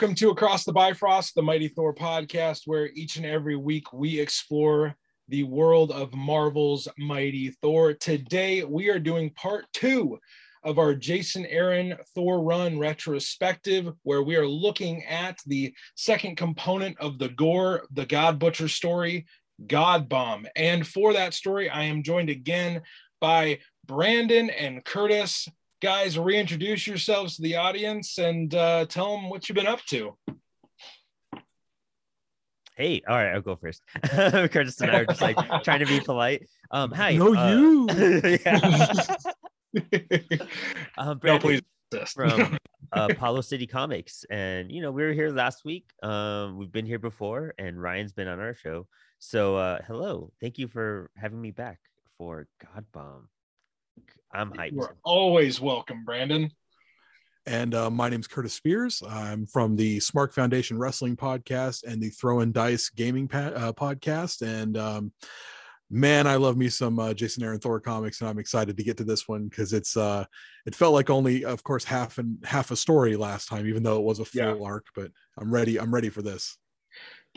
Welcome to Across the Bifrost, the Mighty Thor podcast, where each and every week we explore the world of Marvel's Mighty Thor. Today, we are doing part two of our Jason Aaron Thor Run retrospective, where we are looking at the second component of the Gorr, the God Butcher story, God Bomb. And for that story, I am joined again by Brandon and Curtis guys reintroduce yourselves to the audience and uh, tell them what you've been up to. Hey, all right, I'll go first. Curtis and I are just like trying to be polite. Um, hi. No, uh, you. um, no, please. from uh, Apollo City Comics, and you know we were here last week. Um, we've been here before, and Ryan's been on our show. So, uh, hello, thank you for having me back for God Bomb. I'm hyped. You're always welcome, Brandon. And uh, my name's Curtis Spears. I'm from the Smark Foundation Wrestling Podcast and the Throw and Dice Gaming pa- uh, Podcast. And um, man, I love me some uh, Jason Aaron Thor comics, and I'm excited to get to this one because it's uh, it felt like only, of course, half and half a story last time, even though it was a full Yeah. arc. But I'm ready. I'm ready for this.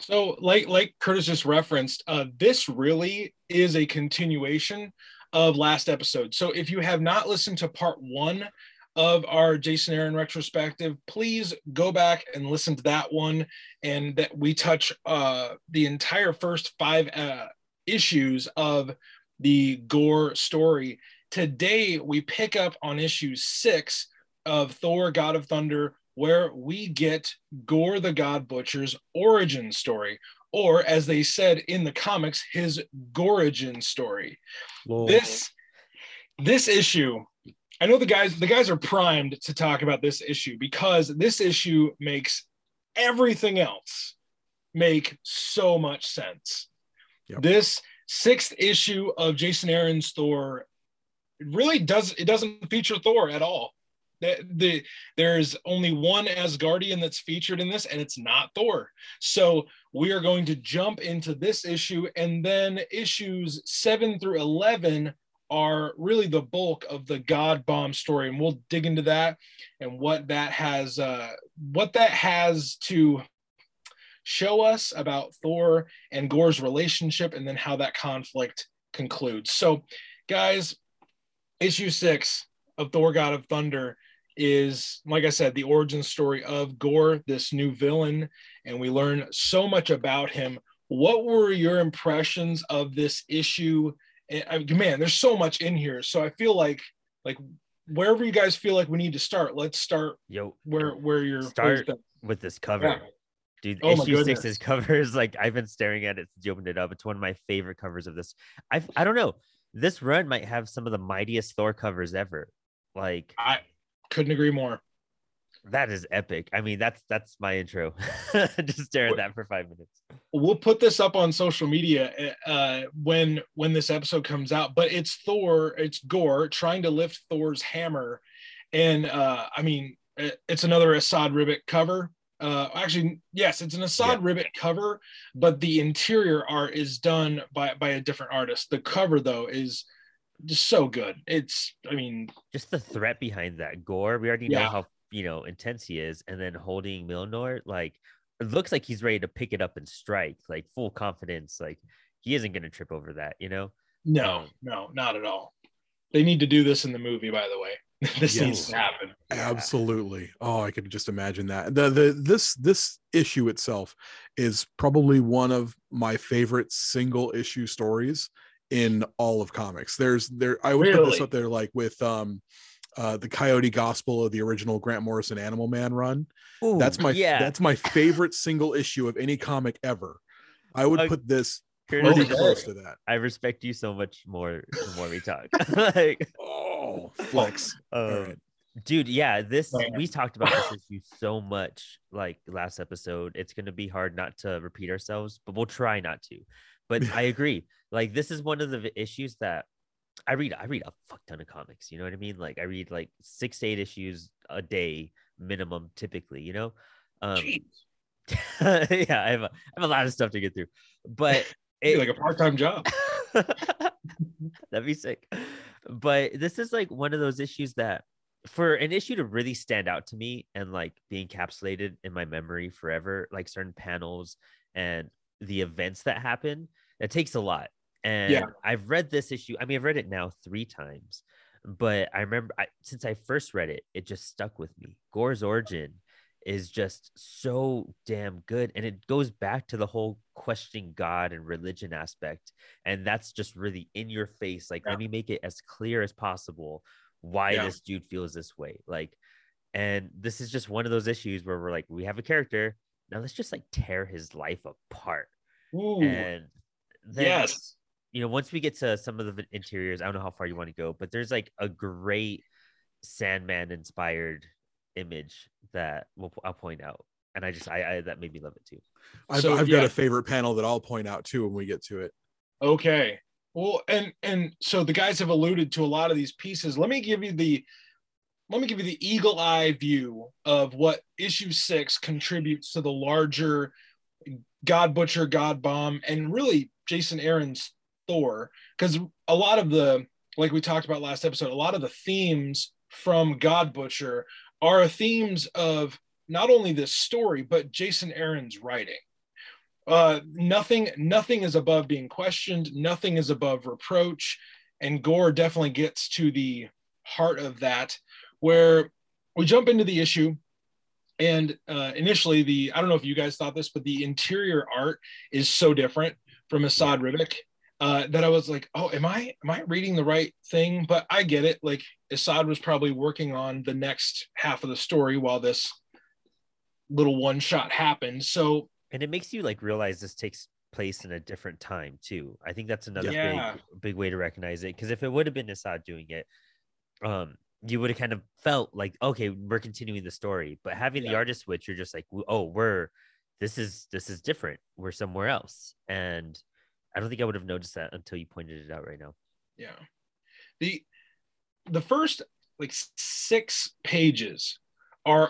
So, like like Curtis just referenced, uh, this really is a continuation of last episode. So, if you have not listened to part one of our Jason Aaron retrospective, please go back and listen to that one. And that we touch uh, the entire first five uh, issues of the Gorr story. Today, we pick up on issue six of Thor: God of Thunder, where we get Gorr the God Butcher's origin story, or as they said in the comics, his Gorigin story. This this issue, I know the guys the guys are primed to talk about this issue because this issue makes everything else make so much sense. Yep. This sixth issue of Jason Aaron's Thor it really does it doesn't feature Thor at all. The, the there's only one Asgardian that's featured in this, and it's not Thor. So we are going to jump into this issue, and then issues seven through eleven are really the bulk of the God Bomb story, and we'll dig into that and what that has uh, what that has to show us about Thor and Gorr's relationship, and then how that conflict concludes. So, guys, issue six of Thor God of Thunder is, like I said, the origin story of Gorr, this new villain, and we learn so much about him. What were your impressions of this issue? And, I mean, man, there's so much in here. So I feel like, like wherever you guys feel like we need to start, let's start Yo, where where you're. Start with this cover. Yeah. Dude, Oh issue six's cover is like I've been staring at it since you opened it up. It's one of my favorite covers of this. I I don't know. This run might have some of the mightiest Thor covers ever. Like I couldn't agree more. that is epic. I mean, that's that's my intro. Just stare at that for five minutes. we'll put this up on social media uh, when when this episode comes out but it's thor it's gorr trying to lift thor's hammer and uh, i mean it's another assad Ribic cover uh, actually yes it's an assad Yeah. Ribic cover but the interior art is done by by a different artist the cover though is just so good it's i mean Just the threat behind that gorr. We already know how you know intense he is, and then holding Mjolnir, like it looks like he's ready to pick it up and strike, like full confidence. Like he isn't gonna trip over that, you know. no Um, no not at all they need to do this in the movie by the way this needs to happen Absolutely. Oh, I could just imagine that. The the this this issue itself is probably one of my favorite single issue stories in all of comics. There's there I would put this up there like with um uh the Coyote Gospel of the original Grant Morrison Animal Man run. That's my yeah. that's my favorite single issue of any comic ever. I would Uh, put this Curtis, pretty Okay. close to that. I respect you so much more the more we talk. like, Oh, flex. um, right. dude, yeah, this Man. we talked about this issue so much like last episode. It's gonna be hard not to repeat ourselves, but we'll try not to. But I agree. Like this is one of the issues that I read. I read a fuck ton of comics. You know what I mean? Like I read like six to eight issues a day minimum, typically. You know. Um, Jeez. yeah, I have a, I have a lot of stuff to get through, but it, like a part-time job That'd be sick. But this is like one of those issues that for an issue to really stand out to me and like be encapsulated in my memory forever, like certain panels and the events that happen, it takes a lot. And Yeah. I've read this issue. I mean, I've read it now three times, but I remember I, since I first read it, it just stuck with me. Gorr's origin is just so damn good. And it goes back to the whole questioning God and religion aspect. And that's just really in your face. Like, Yeah. let me make it as clear as possible why Yeah. this dude feels this way. Like, and this is just one of those issues where we're like, we have a character. Now let's just like tear his life apart. Ooh, And then, yes. you know, once we get to some of the interiors, I don't know how far you want to go, but there's like a great Sandman inspired image that we'll, I'll point out. And I just, I, I, that made me love it too. I've, So, I've got a favorite panel that I'll point out too when we get to it. Okay. Well, and and so the guys have alluded to a lot of these pieces. Let me give you the let me give you the eagle eye view of what issue six contributes to the larger God Butcher, God Bomb, and really Jason Aaron's Thor. Because a lot of the, like we talked about last episode, a lot of the themes from God Butcher are themes of not only this story, but Jason Aaron's writing. Uh nothing nothing is above being questioned. Nothing is above reproach. And gorr definitely gets to the heart of that where we jump into the issue and uh initially the i don't know if you guys thought this but the interior art is so different from assad ribic uh that i was like oh am i am i reading the right thing but i get it like assad was probably working on the next half of the story while this little one shot happened so And it makes you like realize this takes place in a different time too. I think that's another Yeah. big, big way to recognize it. Because if it would have been Assad doing it, um, you would have kind of felt like, okay, we're continuing the story. But having the artist switch, you're just like, oh, we're this is this is different. We're somewhere else. And I don't think I would have noticed that until you pointed it out right now. yeah the the first like six pages are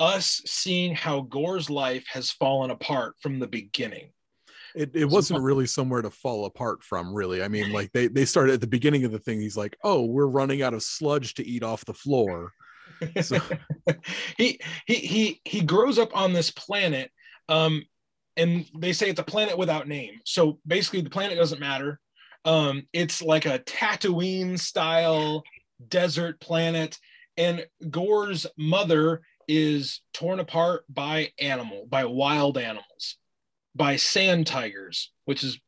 us seeing how gorr's life has fallen apart from the beginning It, it wasn't really somewhere to fall apart from, really. I mean, like they, they started at the beginning of the thing. He's like, oh, we're running out of sludge to eat off the floor. So- he he he he grows up on this planet um and they say it's a planet without name so basically the planet doesn't matter um it's like a tatooine style desert planet and gorr's mother is torn apart by animal by wild animals by sand tigers which is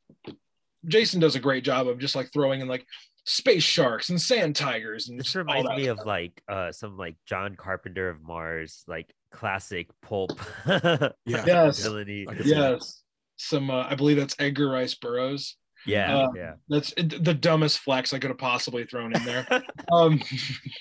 jason does a great job of just like throwing in like space sharks and sand tigers and This all reminds that me of like uh some like John Carpenter of Mars, like classic pulp Yeah. Yes. ability. I could see that. yes some uh, i believe that's edgar rice burroughs Yeah, Uh, yeah. that's the dumbest flex i could have possibly thrown in there um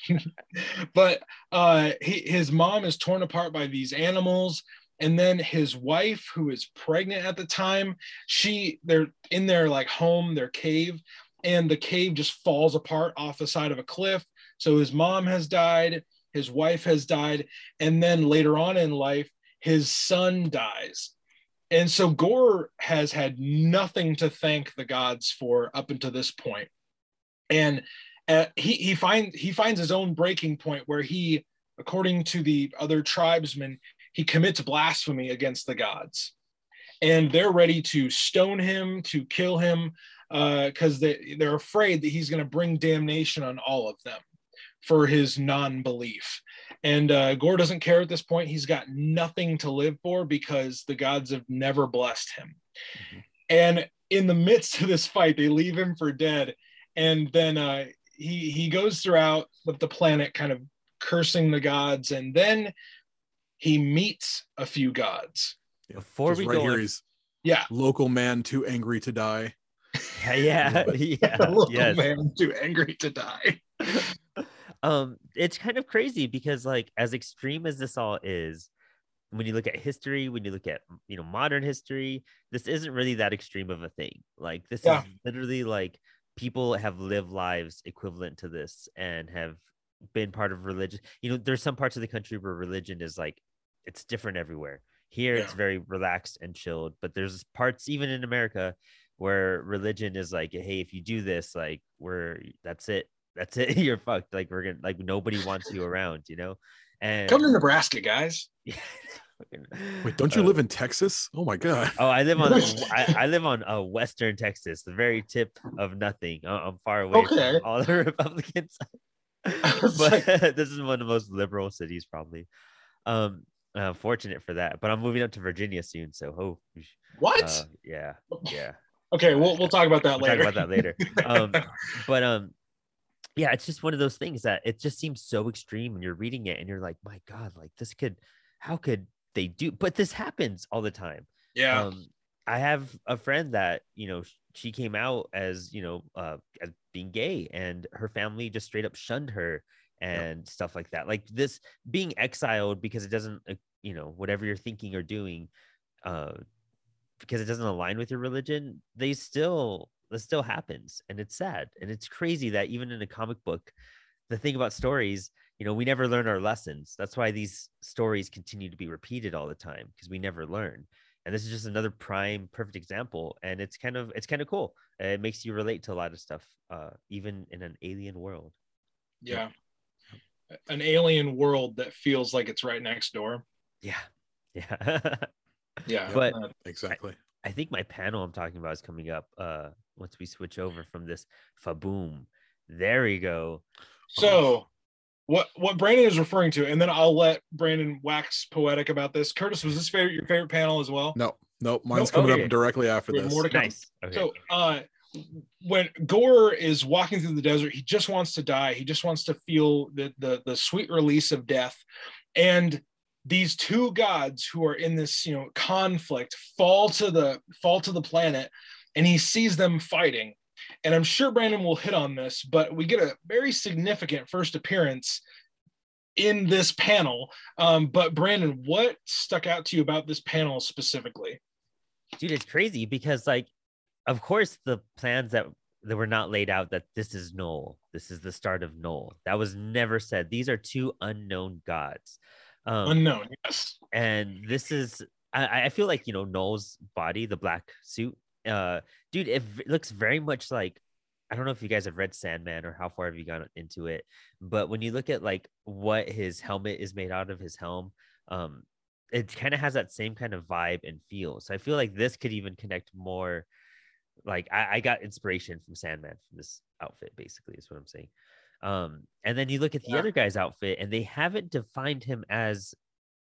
but uh he, his mom is torn apart by these animals and then his wife who is pregnant at the time she they're in their like home their cave and the cave just falls apart off the side of a cliff. So his mom has died his wife has died and then later on in life his son dies. And so gorr has had nothing to thank the gods for up until this point. And uh, he he finds he finds his own breaking point where he according to the other tribesmen he commits blasphemy against the gods. And they're ready to stone him to kill him because they, they're afraid that he's going to bring damnation on all of them for his non-belief. And uh, gorr doesn't care at this point. He's got nothing to live for because the gods have never blessed him. Mhm. and in the midst of this fight they leave him for dead. And then uh, he he goes throughout with the planet kind of cursing the gods. And then he meets a few gods Yeah. Before Just we right go here, he's yeah local man too angry to die. Yeah, yeah, yeah. local yes. man too angry to die um it's kind of crazy because like as extreme as this all is when you look at history when you look at you know modern history this isn't really that extreme of a thing like this Yeah. is literally like people have lived lives equivalent to this and have been part of religion you know there's some parts of the country where religion is like it's different everywhere here it's very relaxed and chilled but there's parts even in america where religion is like hey if you do this like we're that's it that's it. You're fucked. Like we're gonna like nobody wants you around, you know. And Come to Nebraska, guys. Wait, don't you Uh, live in Texas? Oh my god. Oh, I live on I, I live on uh, Western Texas, the very tip of nothing. I- I'm far away Okay. from all the Republicans. was but this is one of the most liberal cities, probably. Um, uh, fortunate for that. But I'm moving up to Virginia soon, so oh, What? uh, yeah, yeah. okay, we'll we'll talk about that We'll later. talk about that later. Um, but um, yeah, it's just one of those things that it just seems so extreme, and you're reading it, and you're like, my God, like this could, how could they do? But this happens all the time. yeah. Um, I have a friend that you know she came out as you know uh, as being gay, and her family just straight up shunned her and stuff like that. Like this being exiled because it doesn't, uh, you know, whatever you're thinking or doing, uh, because it doesn't align with your religion. They still this still happens, and it's sad and it's crazy that even in a comic book, the thing about stories, you know, we never learn our lessons. That's why these stories continue to be repeated all the time because we never learn and this is just another prime perfect example and it's kind of it's kind of cool it makes you relate to a lot of stuff uh even in an alien world yeah. An alien world that feels like it's right next door. yeah yeah Yeah. But- Exactly. i think my panel i'm talking about is coming up uh once we switch over from this faboom there we go So, what what Brandon is referring to, and then I'll let Brandon wax poetic about this. Curtis, was this favorite your favorite panel as well? No, no, mine's Nope. coming Okay. up directly after We this. more to come. nice okay So, uh, when Gorr is walking through the desert, he just wants to die. He just wants to feel the the, the sweet release of death, and these two gods who are in this you know conflict fall to the fall to the planet, and he sees them fighting. And I'm sure Brandon will hit on this, but we get a very significant first appearance in this panel. Um, but Brandon, what stuck out to you about this panel specifically? dude it's crazy because like of course the plans that that were not laid out that this is Knull, this is the start of Knull. That was never said. These are two unknown gods. Um, Unknown, yes. and this is I, I feel like you know Knull's body, the black suit, uh, dude, it looks very much like I don't know if you guys have read Sandman or how far have you gone into it, but when you look at like what his helmet is made out of, his helm, um, it kind of has that same kind of vibe and feel. So I feel like this could even connect more. Like I, I got inspiration from Sandman from this outfit, basically, is what I'm saying. Um, and then you look at the Yeah. other guy's outfit, and they haven't defined him as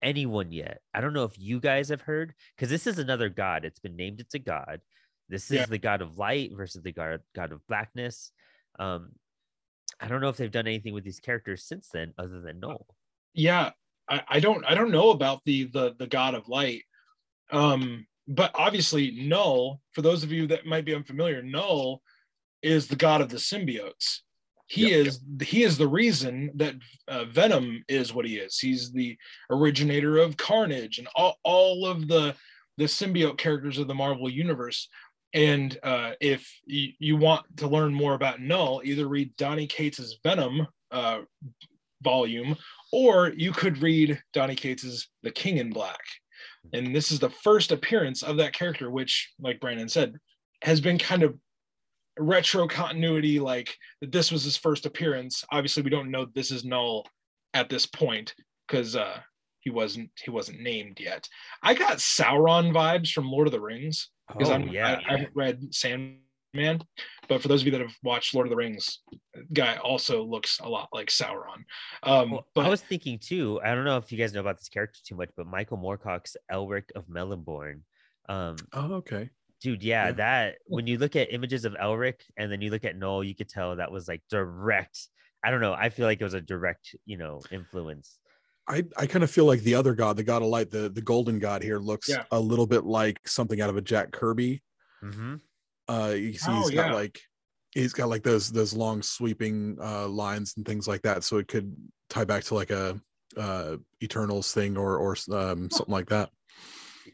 anyone yet. I don't know if you guys have heard because this is another god. It's been named. It's a god. This is Yeah. the god of light versus the god god of blackness. Um, I don't know if they've done anything with these characters since then, other than Knull. yeah I, I don't i don't know about the the the god of light um but obviously knull for those of you that might be unfamiliar knull is the god of the symbiotes he Yep. is he is the reason that uh, venom is what he is he's the originator of carnage and all, all of the the symbiote characters of the marvel universe and uh, if you, you want to learn more about knull either read donny cates's venom uh, volume or you could read Donny Cates's The King in Black. And this is the first appearance of that character, which, like Brandon said, has been kind of retro continuity, like that this was his first appearance. Obviously, we don't know this is Knull at this point because uh, he wasn't he wasn't named yet. I got Sauron vibes from Lord of the Rings because Oh I'm yeah, I, I haven't read Sandman, but for those of you that have watched Lord of the Rings, guy also looks a lot like Sauron. Um, Well, but I was thinking too. I don't know if you guys know about this character too much, but Michael Moorcock's Elric of Melniboné. Um, Oh, okay. dude, yeah, Yeah. that when you look at images of Elric and then you look at Knull, you could tell that was like direct. I don't know. I feel like it was a direct, you know, influence. I, I kind of feel like the other god, the god of light, the, the golden god here looks Yeah. a little bit like something out of a Jack Kirby. hmm Uh, you see, Oh, he's got yeah. like he's got like those those long sweeping uh lines and things like that. So it could tie back to like a uh Eternals thing or or um something like that.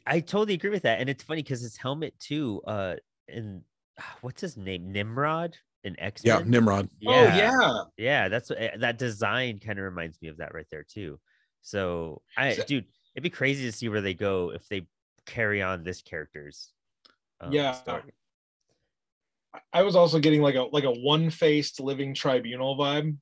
I totally agree with that. And it's funny because his helmet too, uh, in what's his name? Nimrod in X. Yeah, Nimrod. oh yeah, yeah that's eh, that design kind of reminds me of that right there too so i So- dude it'd be crazy to see where they go if they carry on this character's um, Yeah. story. I was also getting like a like a one-faced living tribunal vibe,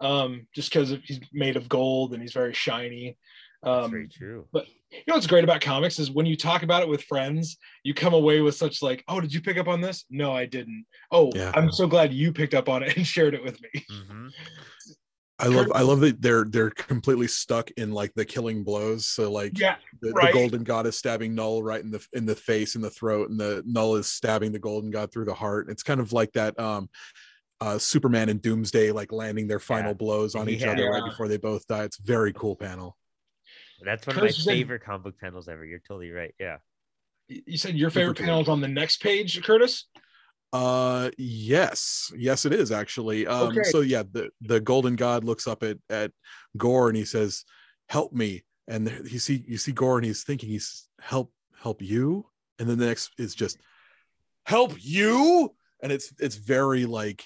um, just because he's made of gold and he's very shiny. That's Um, very true. but you know what's great about comics is when you talk about it with friends, you come away with such like, "Oh, did you pick up on this?" No, I didn't. Oh, Yeah. I'm so glad you picked up on it and shared it with me. Mhm. I love I love that they're they're completely stuck in like the killing blows. So like Yeah, the, the golden god is stabbing Knull right in the in the face and the throat, and the Knull is stabbing the golden god through the heart. It's kind of like that um uh Superman and Doomsday like landing their final Yeah. blows on each other right before they both die. It's a very cool panel. That's one of my Curse is in- favorite comic book panels ever. You're totally right. Yeah. you said your favorite cool. panel is on the next page, Curtis. Uh yes, yes it is actually. Um Okay. so yeah, the the golden god looks up at at Gorr and he says, "Help me." And there- you see you see Gorr and he's thinking he's help help you and then the next is just help you and it's it's very like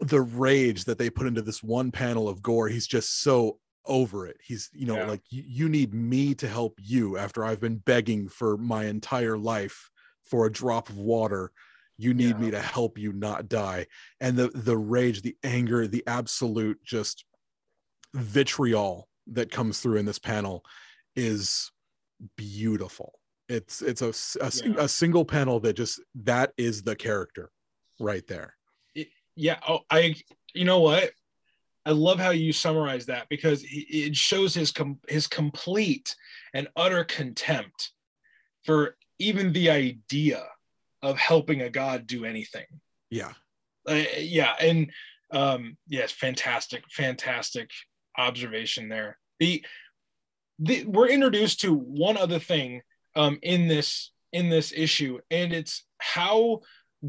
the rage that they put into this one panel of Gorr. He's just so over it. He's you know Yeah. like you, you need me to help you after I've been begging for my entire life for a drop of water you need Yeah. me to help you not die and the the rage the anger the absolute just vitriol that comes through in this panel is beautiful it's it's a, a Yeah. a single panel that just that is the character right there Yeah. Oh, I. You know what? I love how you summarize that because it it shows his com- his complete and utter contempt for even the idea of helping a god do anything. yeah Uh, yeah, and um, yes, fantastic, fantastic observation there. The, the we're introduced to one other thing um, in this in this issue, and it's how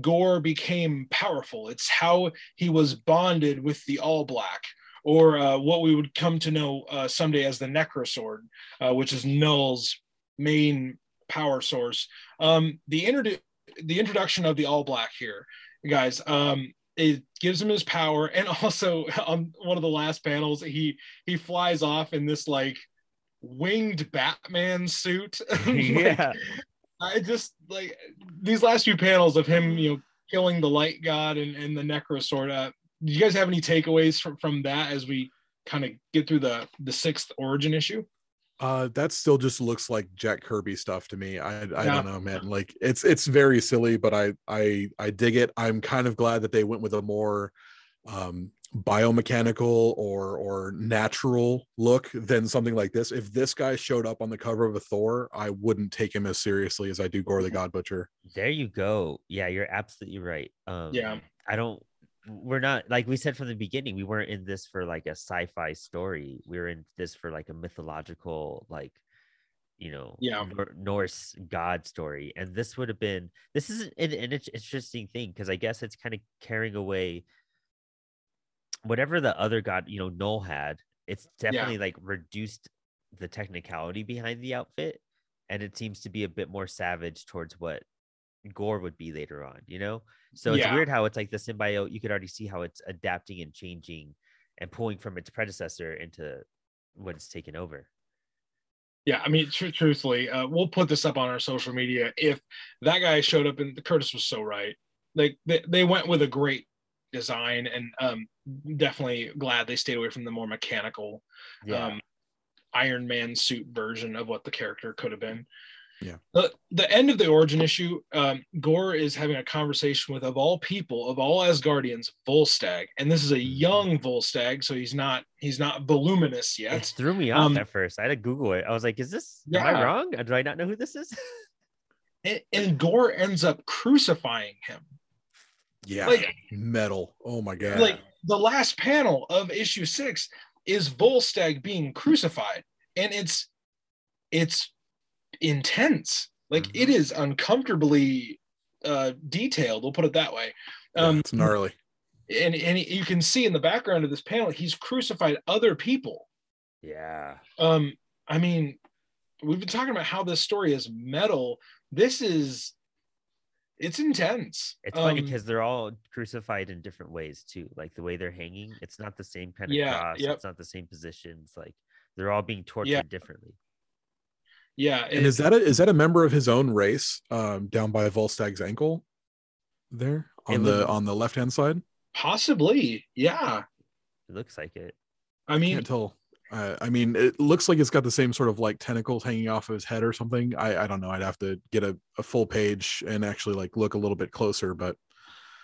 Gorr became powerful. It's how he was bonded with the All Black, or uh, what we would come to know uh, someday as the Necrosword, uh, which is Knull's main power source. Um, the introdu- the introduction of the All Black here, guys. Um, it gives him his power, and also on one of the last panels, he he flies off in this like winged Batman suit. Like, yeah. I just like these last few panels of him, you know, killing the light god and, and the necro sword. Uh, do you guys have any takeaways from, from that as we kind of get through the the sixth origin issue? Uh that still just looks like jack kirby stuff to me i i Yeah. don't know man like it's it's very silly but i i i dig it i'm kind of glad that they went with a more um biomechanical or or natural look than something like this if this guy showed up on the cover of a thor i wouldn't take him as seriously as i do gorr the god butcher There you go. Yeah, you're absolutely right. Um, Yeah. I don't. We're not like we said from the beginning. We weren't in this for like a sci-fi story. We were in this for like a mythological, like you know, Yeah. Nor- Norse god story. And this would have been. This is an, an interesting thing because I guess it's kind of carrying away whatever the other god, you know, Knull had. It's definitely like reduced the technicality behind the outfit, and it seems to be a bit more savage towards what Gorr would be later on, you know? So it's Yeah. weird how it's like the symbiote, you could already see how it's adapting and changing and pulling from its predecessor into what it's taken over. Yeah, I mean, tr- truthfully, uh, we'll put this up on our social media. If that guy showed up, and Curtis was so right, like they, they went with a great design, and um, definitely glad they stayed away from the more mechanical Yeah. um, Iron Man suit version of what the character could have been. Yeah. The, the end of the origin issue, um, Gorr is having a conversation with, of all people, of all Asgardians, Volstagg, and this is a Mhm. young Volstagg, so he's not he's not voluminous yet. it yet. threw me off um, at first. I had to Google it. I was like, is this, am I wrong? Do I not know who this is? And, and Gorr ends up crucifying him. yeah Like, metal oh my god like the last panel of issue six is Volstagg being crucified, and it's it's intense. Like Mhm. it is uncomfortably uh, detailed. We'll put it that way. Yeah, Um, it's gnarly and and you can see in the background of this panel, he's crucified other people. yeah. Um, I mean, we've been talking about how this story is metal. This is it's intense. It's funny Um, because they're all crucified in different ways too. Like the way they're hanging, it's not the same kind of Yeah, cross. yep. It's not the same positions. Like they're all being tortured Yeah. differently. Yeah, and is that a, is that a member of his own race um down by volstagg's ankle there on the would- on the left hand side. Possibly, yeah. It looks like it. I mean, Can't tell. Uh, I mean, it looks like it's got the same sort of like tentacles hanging off of his head or something. I, I don't know. I'd have to get a, a full page and actually like look a little bit closer. But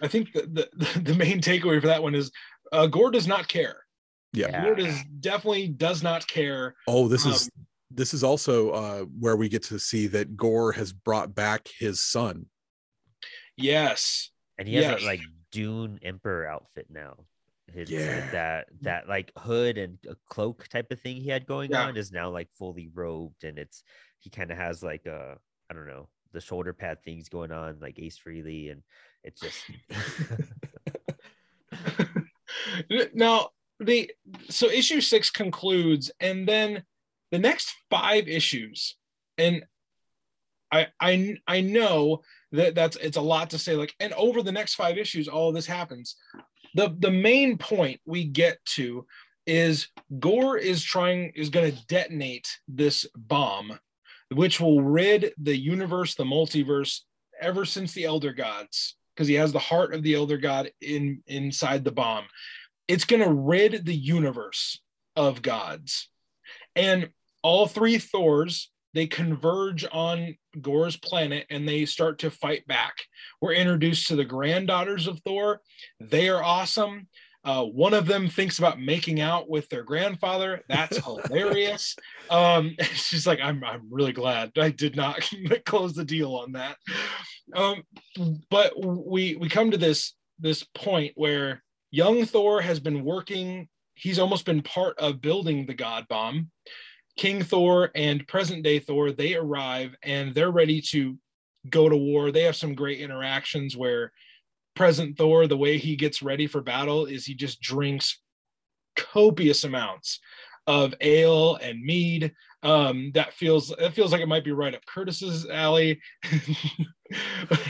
I think the, the the main takeaway for that one is uh, Gorr does not care. yeah. Yeah. Gorr does definitely does not care. Oh, this is Um, this is also uh, where we get to see that Gorr has brought back his son. Yes, And he has Yes. a like Dune Emperor outfit now. His Yeah. that that like hood and a cloak type of thing he had going Yeah. on is now like fully robed and it's he kind of has like a I don't know the shoulder pad things going on like Ace Frehley and it's just now the so issue six concludes, and then the next five issues, and I I I know that that's it's a lot to say. Like, and over the next five issues, all this happens. The the main point we get to is Gorr is trying is going to detonate this bomb, which will rid the universe, the multiverse, ever since the Elder Gods, because he has the heart of the Elder God in inside the bomb. It's going to rid the universe of gods, and all three Thors they converge on Gorr's planet and they start to fight back. We're introduced to the granddaughters of Thor. They are awesome. Uh, one of them thinks about making out with their grandfather. That's hilarious. Um, she's like, I'm, I'm really glad I did not close the deal on that. Um, but we we come to this this point where young Thor has been working. He's almost been part of building the God Bomb. King Thor and present day Thor they arrive and they're ready to go to war. They have some great interactions where present Thor, the way he gets ready for battle is he just drinks copious amounts of ale and mead. Um, that feels it feels like it might be right up Curtis's alley.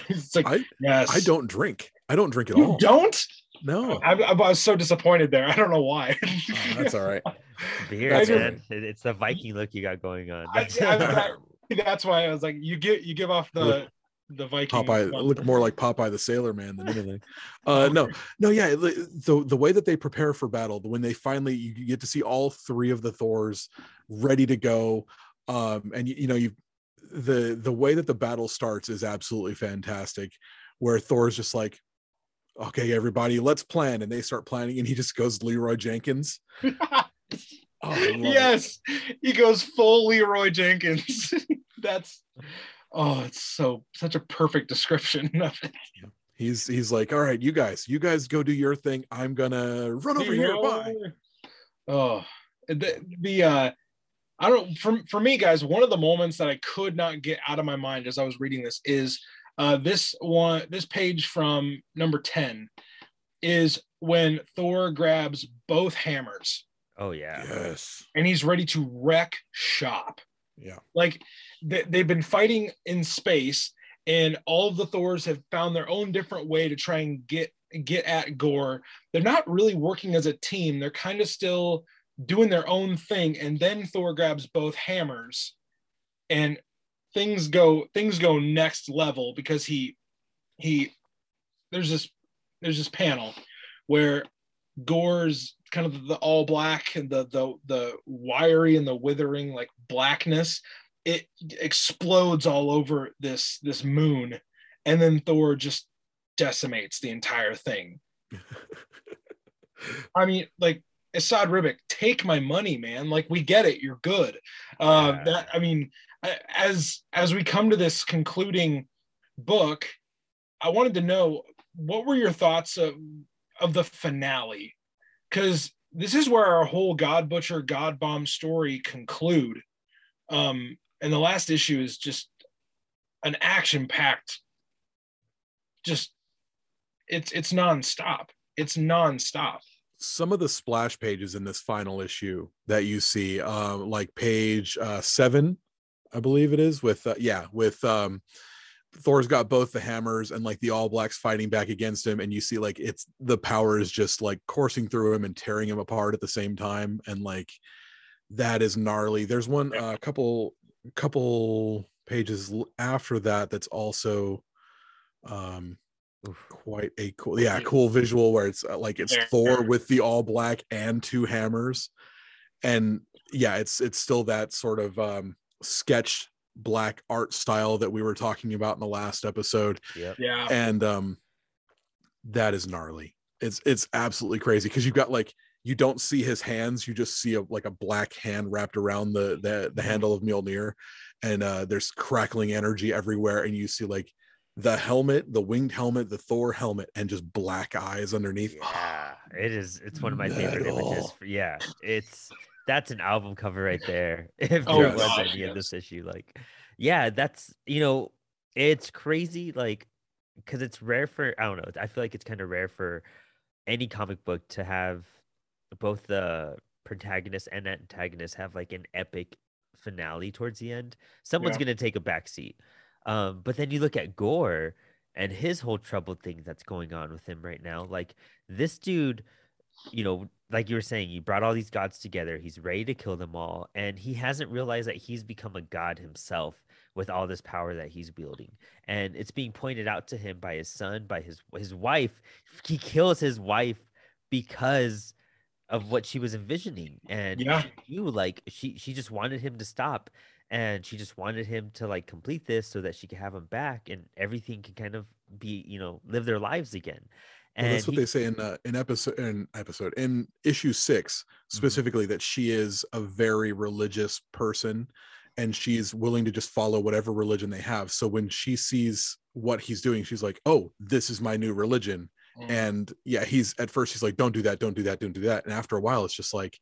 it's like I yes, I don't drink. I don't drink at all. You all. don't? No, I, I was so disappointed there. I don't know why. Oh, that's all right. beer, That's man. It- It's the Viking look you got going on. I, I, that- that's why I was like, you get you give off the Look- the Viking. Popeye one. look more like Popeye the Sailor Man than anything. Uh, no, no, yeah. The, the the way that they prepare for battle, when they finally you get to see all three of the Thors ready to go, um, and you, you know you the the way that the battle starts is absolutely fantastic. Where Thor's just like, okay, everybody, let's plan, and they start planning, and he just goes Leeroy Jenkins. Oh, love it. yes, he goes full Leeroy Jenkins. that's oh, it's so such a perfect description of it. He's he's like, all right, you guys, you guys go do your thing. I'm gonna run over here. Bye. Oh, the, the uh, I don't for for me, guys. One of the moments that I could not get out of my mind as I was reading this is uh, this one, this page from number ten is when Thor grabs both hammers oh yeah. Yes. and he's ready to wreck shop. Yeah. Like they, they've been fighting in space, and all of the Thors have found their own different way to try and get get at Gorr. They're not really working as a team. They're kind of still doing their own thing. And then Thor grabs both hammers, and things go things go next level because he he there's this there's this panel where Gorr's kind of the all black and the the the wiry and the withering like blackness it explodes all over this this moon and then Thor just decimates the entire thing. I mean like Assad Ribic, take my money, man. Like we get it, you're good. Uh, Yeah. that I mean, as as we come to this concluding book, I wanted to know what were your thoughts of of the finale because this is where our whole God Butcher, God Bomb story conclude. Um, and the last issue is just an action packed, just it's it's nonstop. It's nonstop. some of the splash pages in this final issue that you see um like page uh seven i believe it is with uh, yeah with um thor's got both the hammers and like the all blacks fighting back against him and you see like it's the power is just like coursing through him and tearing him apart at the same time and like that is gnarly. There's one a uh, couple couple pages after that that's also um quite a cool yeah cool visual where it's uh, like it's thor with the all black and two hammers and yeah it's it's still that sort of um sketch black art style that we were talking about in the last episode Yep. Yeah. and um that is gnarly it's it's absolutely crazy because you've got like you don't see his hands you just see a like a black hand wrapped around the the, the handle of Mjolnir and uh there's crackling energy everywhere and you see like the helmet the winged helmet the thor helmet and just black eyes underneath Yeah, it is. It's one of my favorite images. Yeah, it's that's an album cover right there. If Oh, there was gosh, any yes. this issue, like, yeah, that's you know, it's crazy. Like, because it's rare for I don't know. I feel like it's kind of rare for any comic book to have both the protagonist and antagonist have like an epic finale towards the end. Someone's Yeah. gonna take a back seat. Um, but then you look at Gorr and his whole troubled thing that's going on with him right now. Like this dude, you know, like you were saying, he brought all these gods together. He's ready to kill them all, and he hasn't realized that he's become a god himself with all this power that he's wielding. And it's being pointed out to him by his son, by his his wife. He kills his wife because of what she was envisioning, and Yeah. you like she she just wanted him to stop and she just wanted him to like complete this so that she could have him back and everything can kind of be you know live their lives again and well, that's what he- they say in uh, in episode in episode in issue 6 specifically that she is a very religious person and she's willing to just follow whatever religion they have. So when she sees what he's doing she's like oh this is my new religion. Mm. and yeah he's at first he's like don't do that don't do that don't do that. And after a while it's just like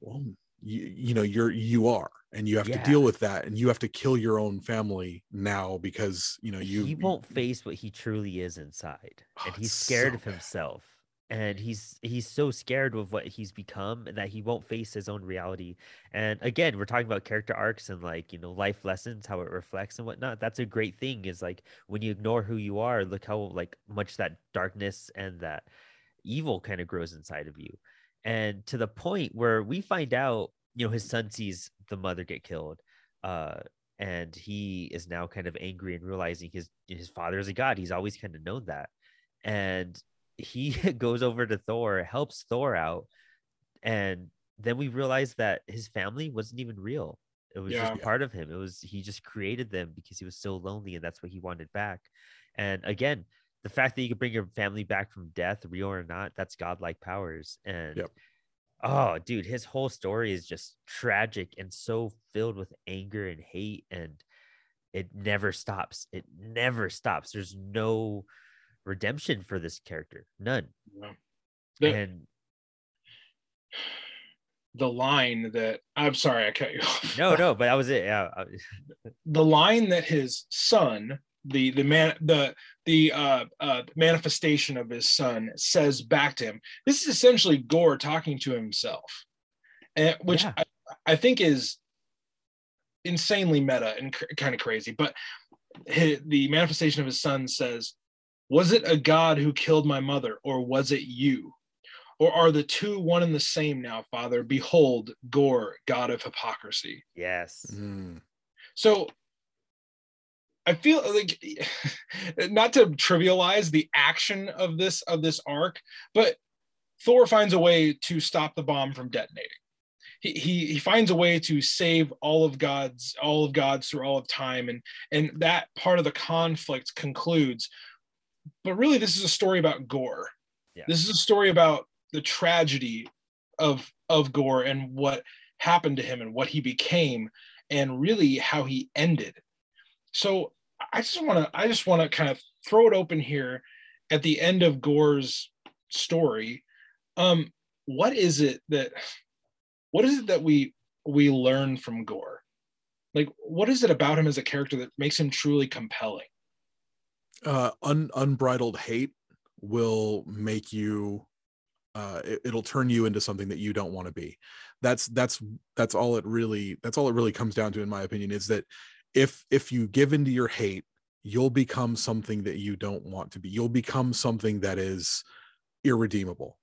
well you, you know you're you are and you have Yeah. to deal with that and you have to kill your own family now because you know you he won't face what he truly is inside Oh, and he's scared so of bad. himself and he's he's so scared of what he's become and that he won't face his own reality and again we're talking about character arcs and like you know life lessons how it reflects and whatnot that's a great thing is like when you ignore who you are look how like much that darkness and that evil kind of grows inside of you and to the point where we find out you know his son sees the mother get killed uh and he is now kind of angry and realizing his his father is a god. He's always kind of known that. And he goes over to thor helps thor out and then we realize that his family wasn't even real. It was Yeah. just part of him. It was he just created them because he was so lonely and that's what he wanted back. And again the fact that you could bring your family back from death real or not that's godlike powers. And Yep. Oh dude his whole story is just tragic and so filled with anger and hate and it never stops. It never stops. There's no redemption for this character. None. Yeah. The- and the line that I'm sorry I cut you off. no no but that was it. Yeah the line that his son the the man the the uh, uh manifestation of his son says back to him this is essentially gorr talking to himself and which Yeah. I, I think is insanely meta and cr- kind of crazy but hi the manifestation of his son says was it a god who killed my mother or was it you or are the two one and the same now father behold gorr god of hypocrisy yes Mm. so I feel like not to trivialize the action of this of this arc, but Thor finds a way to stop the bomb from detonating. He, he he finds a way to save all of God's all of God's through all of time, and and that part of the conflict concludes. But really, this is a story about Gorr. Yeah. This is a story about the tragedy of of Gorr and what happened to him and what he became, and really how he ended. So I just want to I just want to kind of throw it open here at the end of Gorr's story. Um, what is it that what is it that we we learn from Gore? Like, what is it about him as a character that makes him truly compelling? uh un, unbridled hate will make you uh it, it'll turn you into something that you don't want to be that's that's that's all it really that's all it really comes down to in my opinion is that if if you give into your hate you'll become something that you don't want to be you'll become something that is irredeemable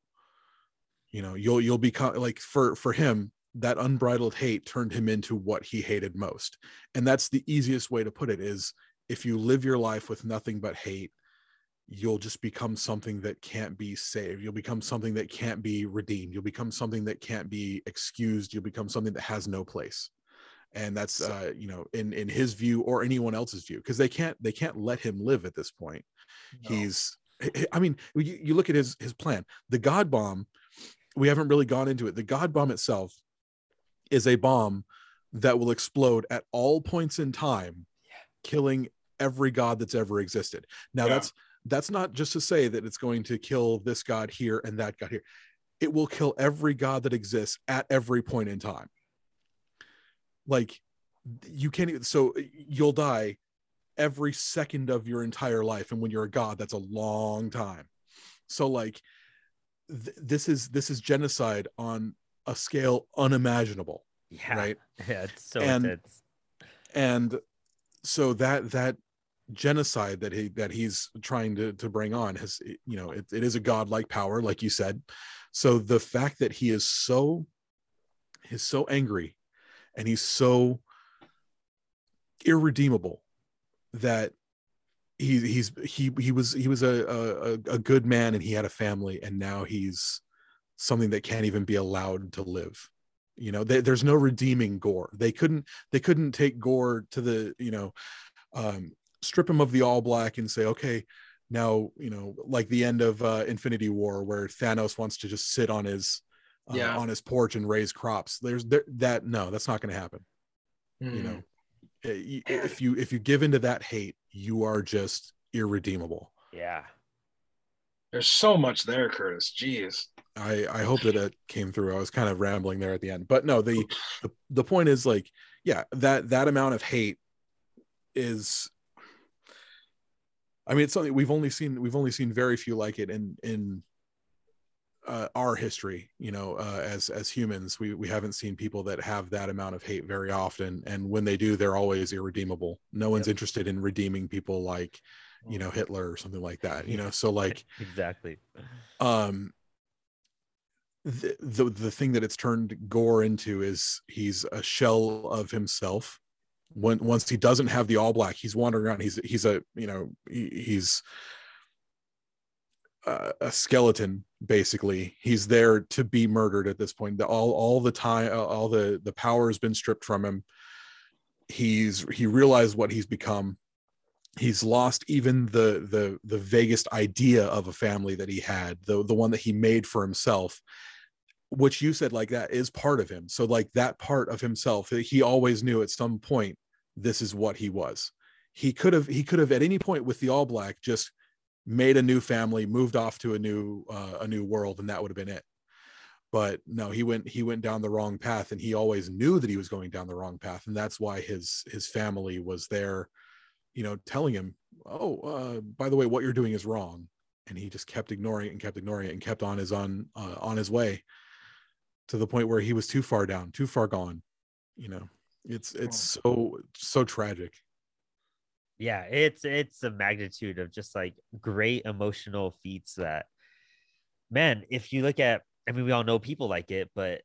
you know you'll you'll become like for for him that unbridled hate turned him into what he hated most and that's the easiest way to put it is if you live your life with nothing but hate you'll just become something that can't be saved. You'll become something that can't be redeemed. You'll become something that can't be excused. You'll become something that has no place. And that's uh, you know, in in his view or anyone else's view, because they can't they can't let him live at this point. No. He's I mean, you, you look at his his plan. The God bomb, we haven't really gone into it. The God bomb itself is a bomb that will explode at all points in time, yeah. killing every god that's ever existed. Now yeah. that's that's not just to say that it's going to kill this god here and that god here. It will kill every god that exists at every point in time. Like you can't so uh, you'll die every second of your entire life and when you're a god that's a long time. So like th- this is this is genocide on a scale unimaginable. Yeah. Right? Yeah, it's so and, intense. And so that that genocide that he that he's trying to to bring on has you know it, it is a godlike power like you said so the fact that he is so he's so angry and he's so irredeemable that he he's he he was he was a, a a good man and he had a family and now he's something that can't even be allowed to live. You know they, there's no redeeming gorr. They couldn't they couldn't take gorr to the you know um strip him of the all black and say, okay, now you know, like the end of uh, Infinity War, where Thanos wants to just sit on his uh, yeah. on his porch and raise crops. There's there, that no, that's not going to happen. Mm. You know, hmm. if you if you give into that hate, you are just irredeemable. Yeah. There's so much there, Curtis. Jeez. I I hope that it came through. I was kind of rambling there at the end, but no, the the, the point is like, yeah, that that amount of hate is I mean, it's something we've only seen. We've only seen very few like it in in uh, our history. You know, uh, as as humans, we we haven't seen people that have that amount of hate very often. And when they do, they're always irredeemable. No one's yep. interested in redeeming people like, you know, Hitler or something like that. You know, so like exactly. Um, the, the the thing that it's turned gorr into is he's a shell of himself when once he doesn't have the all black he's wandering around he's he's a you know he, he's a, a skeleton basically. He's there to be murdered at this point. The, all all the time uh, all the the power has been stripped from him. He's he realized what he's become. He's lost even the the the vaguest idea of a family that he had the the one that he made for himself which you said like that is part of him. So like that part of himself he always knew at some point this is what he was. He could have he could have at any point with the all black just made a new family moved off to a new uh, a new world and that would have been it. But no he went he went down the wrong path and he always knew that he was going down the wrong path and that's why his his family was there you know telling him oh uh, by the way what you're doing is wrong. And he just kept ignoring it and kept ignoring it and kept on his on uh, on his way to the point where he was too far down too far gone you know. It's it's so so tragic. Yeah, it's it's a magnitude of just like great emotional feats that man, if you look at I mean we all know people like it, but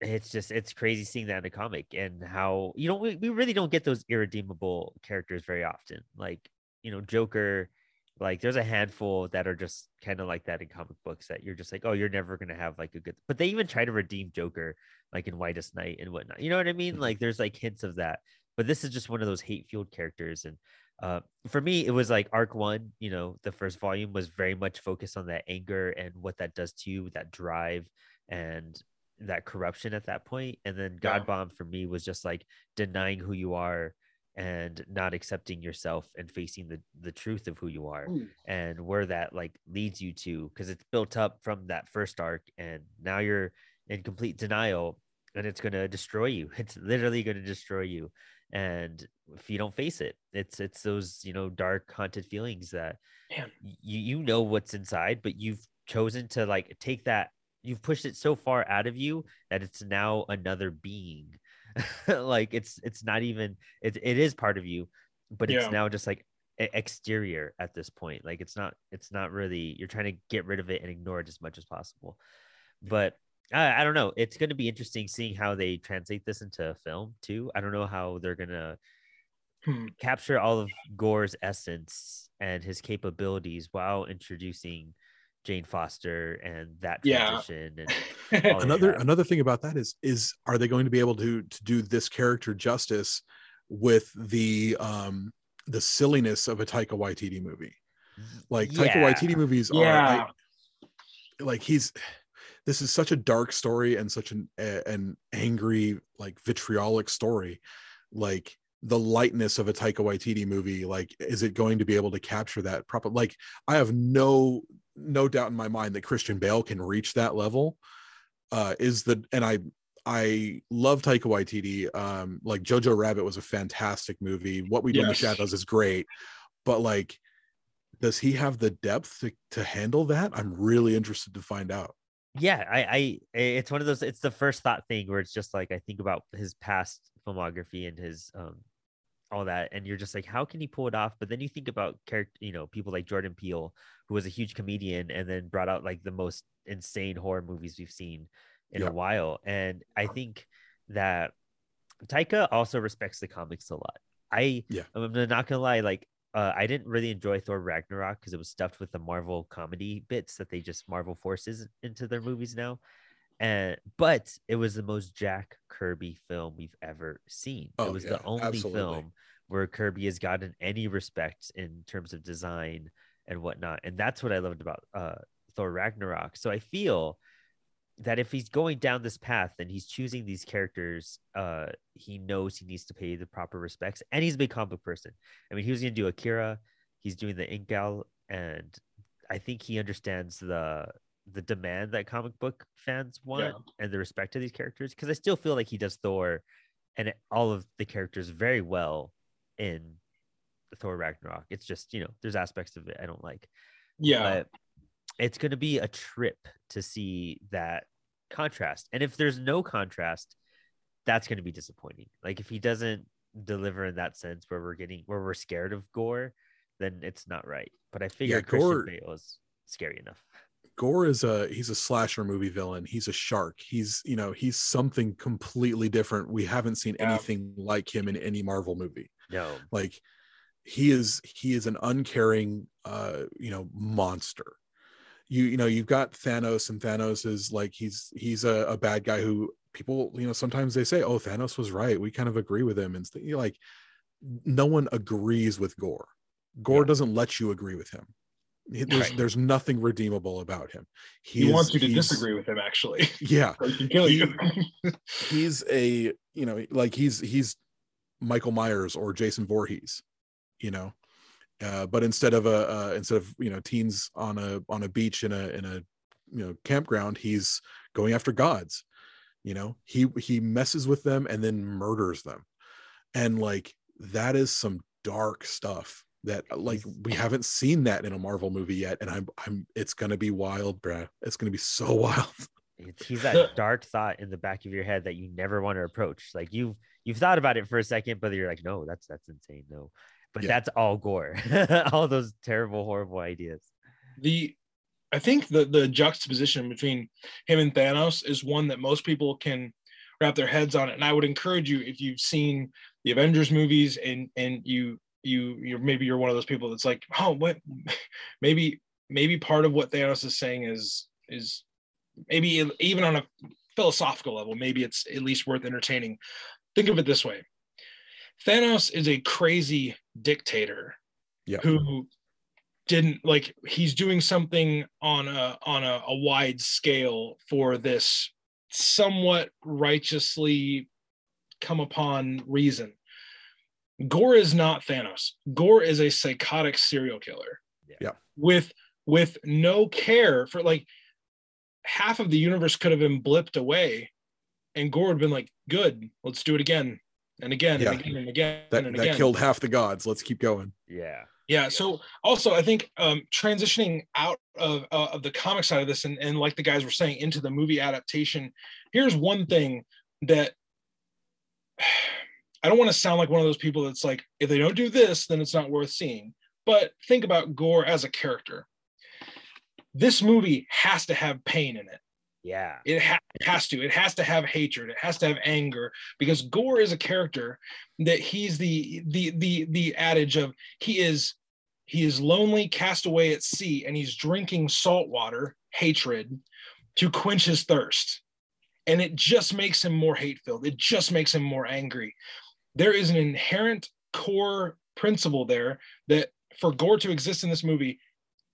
it's just it's crazy seeing that in the comic and how you know we, we really don't get those irredeemable characters very often. Like, you know, Joker, like there's a handful that are just kind of like that in comic books that you're just like, oh, you're never gonna have like a good. But they even try to redeem Joker like in Whitest Night and whatnot. You know what I mean? Mm-hmm. Like there's like hints of that. But this is just one of those hate fueled characters. And uh, for me, it was like arc one. You know, the first volume was very much focused on that anger and what that does to you, that drive and that corruption at that point. And then God yeah. Bomb for me was just like denying who you are and not accepting yourself and facing the the truth of who you are Ooh. and where that like leads you to because it's built up from that first arc and now you're in complete denial and it's going to destroy you it's literally going to destroy you and if you don't face it it's it's those you know dark haunted feelings that Man. you you know what's inside but you've chosen to like take that you've pushed it so far out of you that it's now another being like it's it's not even it, it is part of you but it's yeah. now just like exterior at this point like it's not it's not really you're trying to get rid of it and ignore it as much as possible but I, I don't know it's going to be interesting seeing how they translate this into a film too i don't know how they're going to hmm. capture all of Gorr's essence and his capabilities while introducing Jane Foster and that Yeah. transition and another that. another thing about that is is are they going to be able to to do this character justice with the um the silliness of a Taika Waititi movie? Like Taika Yeah. Waititi movies are Yeah. I- like he's this is such a dark story and such an an angry like vitriolic story. Like the lightness of a Taika Waititi movie like is it going to be able to capture that proper like I have no no doubt in my mind that Christian Bale can reach that level. Uh is the and I I love Taika Waititi. Um like Jojo Rabbit was a fantastic movie. What we do in the shadows is great. But like does he have the depth to, to handle that? I'm really interested to find out yeah I, I it's one of those it's the first thought thing where it's just like i think about his past filmography and his um all that and you're just like how can he pull it off but then you think about character you know people like jordan peele who was a huge comedian and then brought out like the most insane horror movies we've seen in Yeah. a while and i think that taika also respects the comics a lot i Yeah. i'm not gonna lie like uh, I didn't really enjoy Thor Ragnarok because it was stuffed with the Marvel comedy bits that they just Marvel forces into their movies now. And but it was the most Jack Kirby film we've ever seen. Oh, it was yeah, the only absolutely. film where Kirby has gotten any respect in terms of design and whatnot. And that's what I loved about uh, Thor Ragnarok. So I feel that if he's going down this path and he's choosing these characters, uh, he knows he needs to pay the proper respects. And he's a big comic person. I mean, he was going to do Akira. He's doing the Incal, and I think he understands the the demand that comic book fans want and the respect to these characters. Because I still feel like he does Thor and all of the characters very well in Thor Ragnarok. It's just you know, there's aspects of it I don't like yeah. but it's going to be a trip to see that contrast. And if there's no contrast, that's going to be disappointing. Like if he doesn't deliver in that sense where we're getting where we're scared of gorr, then it's not right. But I figure Christian Gorr- Bale is scary enough. gorr is a he's a slasher movie villain he's a shark he's you know he's something completely different we haven't seen Yeah. anything like him in any marvel movie No, like he is he is an uncaring uh you know monster you you know you've got thanos and thanos is like he's he's a, a bad guy who people you know sometimes they say oh thanos was right we kind of agree with him and st- like no one agrees with gorr gorr Yeah. doesn't let you agree with him there's Right. there's nothing redeemable about him he is- wants you to disagree with him, actually. yeah he kill you. he's a you know like he's he's michael myers or jason Voorhees, you know uh, but instead of a uh, instead of you know teens on a on a beach in a in a you know campground he's going after gods you know? He he messes with them and then murders them. And like that is some dark stuff that like we haven't seen that in a marvel movie yet and i'm i'm it's gonna be wild bruh. It's gonna be so wild. It's, he's that dark thought in the back of your head that you never want to approach. Like you you've thought about it for a second, but you're like, no, that's that's insane. No, but Yeah. that's all gorr. all those terrible, horrible ideas. the I think the the juxtaposition between him and Thanos is one that most people can wrap their heads on it. And I would encourage you if you've seen the Avengers movies and and you you you're maybe you're one of those people that's like, oh, what maybe maybe part of what Thanos is saying is is maybe even on a philosophical level, maybe it's at least worth entertaining. Think of it this way. Thanos is a crazy dictator Yeah. who didn't like he's doing something on a on a, a wide scale for this somewhat righteously come upon reason gorr is not thanos gorr is a psychotic serial killer Yeah. Yeah. with with no care for like half of the universe could have been blipped away and gorr had been like good let's do it again and again Yeah. and again and again that and that again killed half the gods let's keep going Yeah. yeah. So also, I think um, transitioning out of uh, of the comic side of this, and, and like the guys were saying, into the movie adaptation. Here's one thing that I don't want to sound like one of those people that's like, if they don't do this, then it's not worth seeing. But think about Gorr as a character. This movie has to have pain in it. Yeah. It, ha- has to. It has to have hatred. It has to have anger because Gorr is a character that he's the the the the adage of he is he is lonely, cast away at sea, and he's drinking salt water, hatred, to quench his thirst. And it just makes him more hate filled. It just makes him more angry. There is an inherent core principle there that for Gorr to exist in this movie,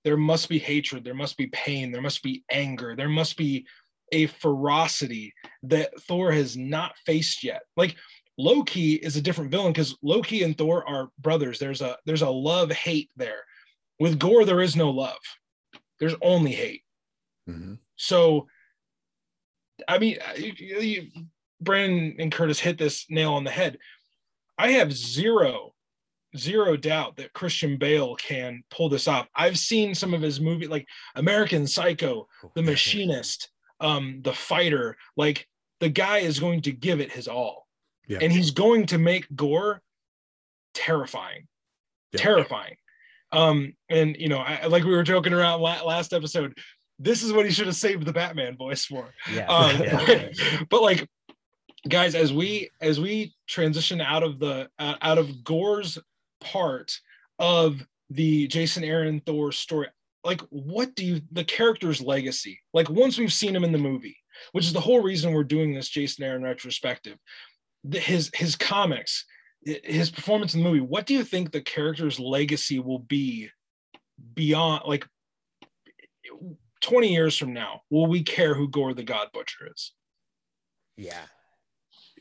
there must be hatred, there must be pain, there must be anger, there must be a ferocity that Thor has not faced yet. Like Loki is a different villain because Loki and Thor are brothers. There's a there's a love hate there. With Gorr, there is no love. There's only hate. Mhm. So, I mean, you, you, Brandon and Curtis hit this nail on the head. I have zero, zero doubt that Christian Bale can pull this off. I've seen some of his movie, like American Psycho, The Machinist, um, The Fighter. Like the guy is going to give it his all, Yeah. and he's going to make Gorr terrifying, Yeah. terrifying. Um, and you know, I, like we were joking around la- last episode. This is what he should have saved the Batman voice for. Yeah. Um, yeah. but like guys as we as we transition out of the uh, out of gorr's part of the jason aaron thor story like what do you the character's legacy like once we've seen him in the movie which is the whole reason we're doing this jason aaron retrospective the, his his comics his performance in the movie what do you think the character's legacy will be beyond like 20 years from now? Will we care who gorr the god butcher is? Yeah.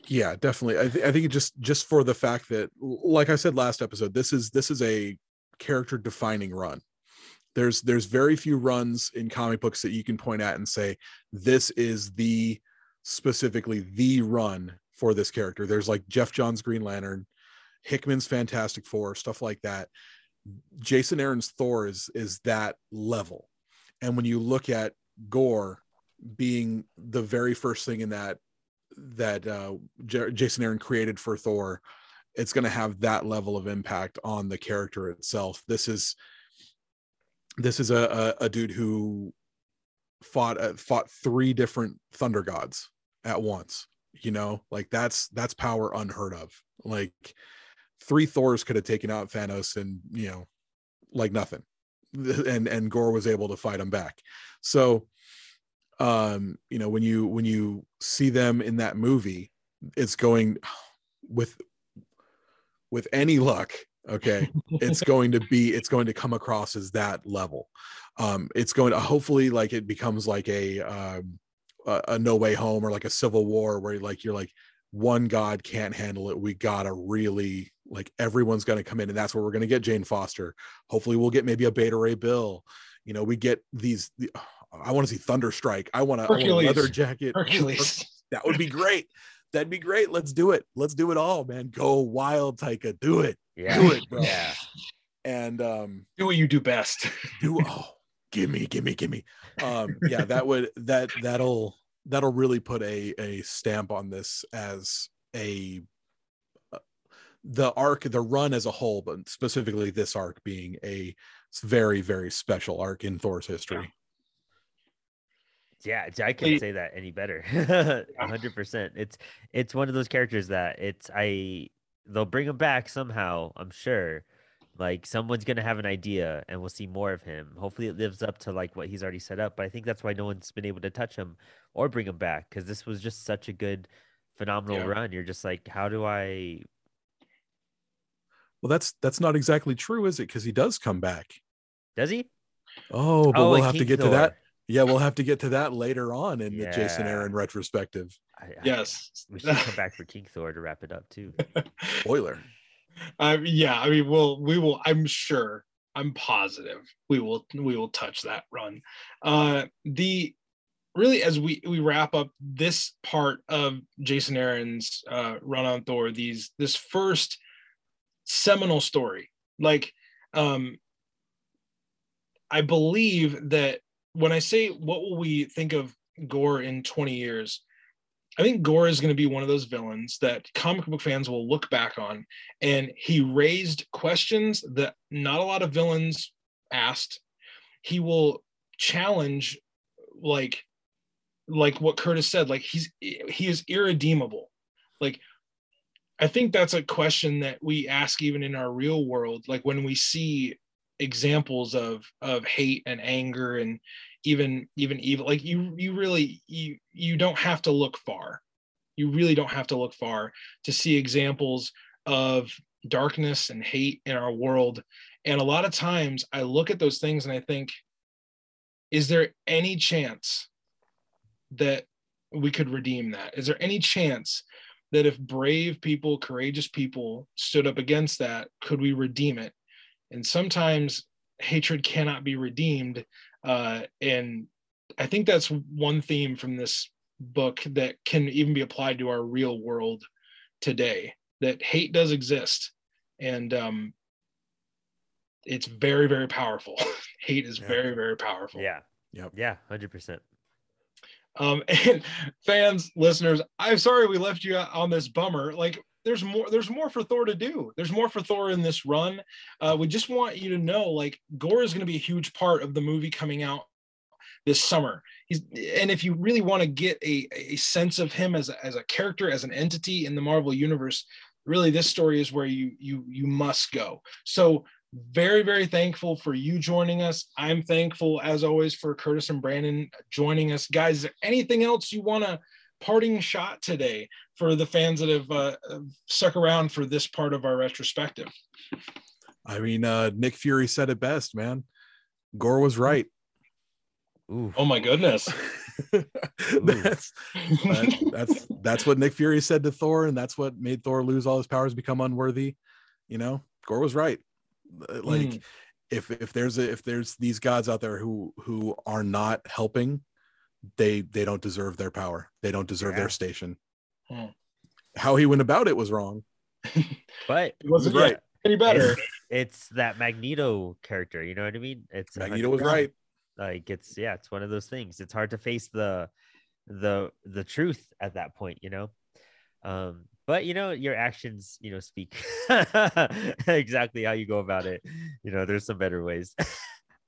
yeah definitely. I, th- I think it just just for the fact that like i said last episode this is this is a character defining run there's there's very few runs in comic books that you can point at and say this is the specifically the run for this character. There's like geoff john's green lantern hickman's fantastic four stuff like that. Jason aaron's thor is is that level. And when you look at gorr being the very first thing in that that uh, J- Jason Aaron created for Thor, it's going to have that level of impact on the character itself. This is this is a a, a dude who fought uh, fought three different thunder gods at once. You know, like that's that's power unheard of. Like three Thors could have taken out Thanos and you know, like nothing, and and Gorr was able to fight him back. So um you know when you when you see them in that movie it's going with with any luck okay it's going to be it's going to come across as that level. Um it's going to hopefully like it becomes like a um a, a no way home or like a civil war where like you're like one god can't handle it. We gotta really like everyone's gonna come in. And that's where we're gonna get jane foster. Hopefully we'll get maybe a beta ray bill. You know we get these the, i want to see thunderstrike. I want to leather jacket hercules. That would be great that'd be great. Let's do it. Let's do it all man. Go wild taika. Do it. Yeah. Do it, bro. Yeah. and um do what you do best. do oh give me give me give me um yeah that would that that'll that'll really put a a stamp on this as a uh, the arc the run as a whole but specifically this arc being a very very special arc in thor's history Yeah, I can't say that any better. Hundred percent. It's it's one of those characters that it's I they'll bring him back somehow. I'm sure. Like someone's gonna have an idea, and we'll see more of him. Hopefully, it lives up to like what he's already set up. But I think that's why no one's been able to touch him or bring him back because this was just such a good, phenomenal Yeah. run. You're just like, how do I? well that's that's not exactly true is it because he does come back Does he? oh but Oh, we'll have to King get to that yeah we'll have to get to that later on in the jason aaron retrospective. I, I- yes. We should come back for King Thor to wrap it up too. spoiler. Um, yeah i mean we'll we will i'm sure i'm positive we will we will touch that run. Uh the really as we we wrap up this part of jason aaron's uh run on thor these this first seminal story like um i believe that when i say what will we think of gorr in 20 years i think gorr is going to be one of those villains that comic book fans will look back on. And he raised questions that not a lot of villains asked. He will challenge like like what curtis said like he's he is irredeemable. Like i think that's a question that we ask even in our real world like when we see examples of of hate and anger and even even evil. Like you you really you you don't have to look far. You really don't have to look far to see examples of darkness and hate in our world. And a lot of times i look at those things and i think is there any chance that we could redeem that? Is there any chance that if brave people courageous people stood up against that could we redeem it and sometimes hatred cannot be redeemed uh, and i think that's one theme from this book that can even be applied to our real world today that hate does exist and um, it's very very powerful hate is Yeah. very very powerful Yeah. Yep. Yeah. Hundred percent. um and fans listeners i'm sorry we left you on this bummer like there's more there's more for thor to do. There's more for thor in this run. Uh we just want you to know like gorr is going to be a huge part of the movie coming out this summer. He's and if you really want to get a, a sense of him as a, as a character as an entity in the marvel universe really this story is where you you you must go. So very very thankful for you joining us. I'm thankful as always for curtis and brandon joining us. Guys is there anything else you want to parting shot today for the fans that have uh, stuck around for this part of our retrospective I mean, uh, Nick Fury said it best, man. Gorr was right. Ooh. oh my goodness that's that, that's that's what Nick Fury said to Thor, and that's what made Thor lose all his powers, become unworthy. You know, Gorr was right. Uh, Like, Mm. if if there's a, if there's these gods out there who who are not helping, they they don't deserve their power. They don't deserve Yeah. their station. Hmm. How he went about it was wrong. But it wasn't Right. right any better it's, it's that Magneto character. You know what I mean? It's Magneto was right. Like it's yeah, it's one of those things. It's hard to face the the the truth at that point. You know. Um, but you know your actions you know speak exactly how you go about it you know there's some better ways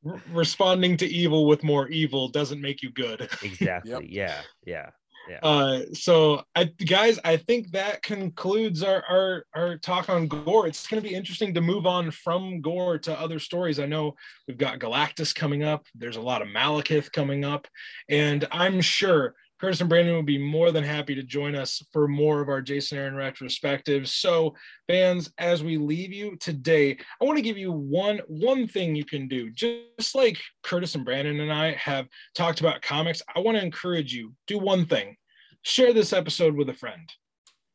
R- responding to evil with more evil doesn't make you good exactly yeah yeah uh so i guys i think that concludes our our, our talk on gorr. It's going to be interesting to move on from gorr to other stories. I know we've got galactus coming up. There's a lot of malekith coming up. And i'm sure curtis and brandon will be more than happy to join us for more of our jason aaron retrospectives. So fans as we leave you today i want to give you one one thing you can do. Just like curtis and brandon and i have talked about comics i want to encourage you do one thing. Share this episode with a friend.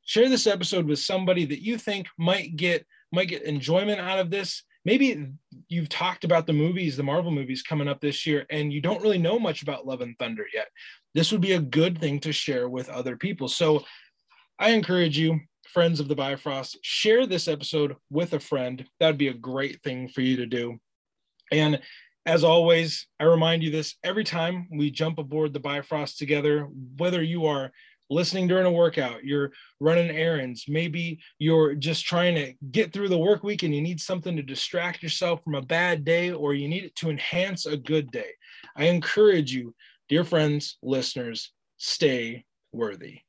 Share this episode with somebody that you think might get might get enjoyment out of this. Maybe you've talked about the movies the marvel movies coming up this year and you don't really know much about love and thunder yet this would be a good thing to share with other people so i encourage you friends of the bifrost share this episode with a friend that would be a great thing for you to do and as always, I remind you this every time we jump aboard the Bifrost together, whether you are listening during a workout, you're running errands, maybe you're just trying to get through the work week and you need something to distract yourself from a bad day or you need it to enhance a good day. I encourage you, dear friends, listeners, stay worthy.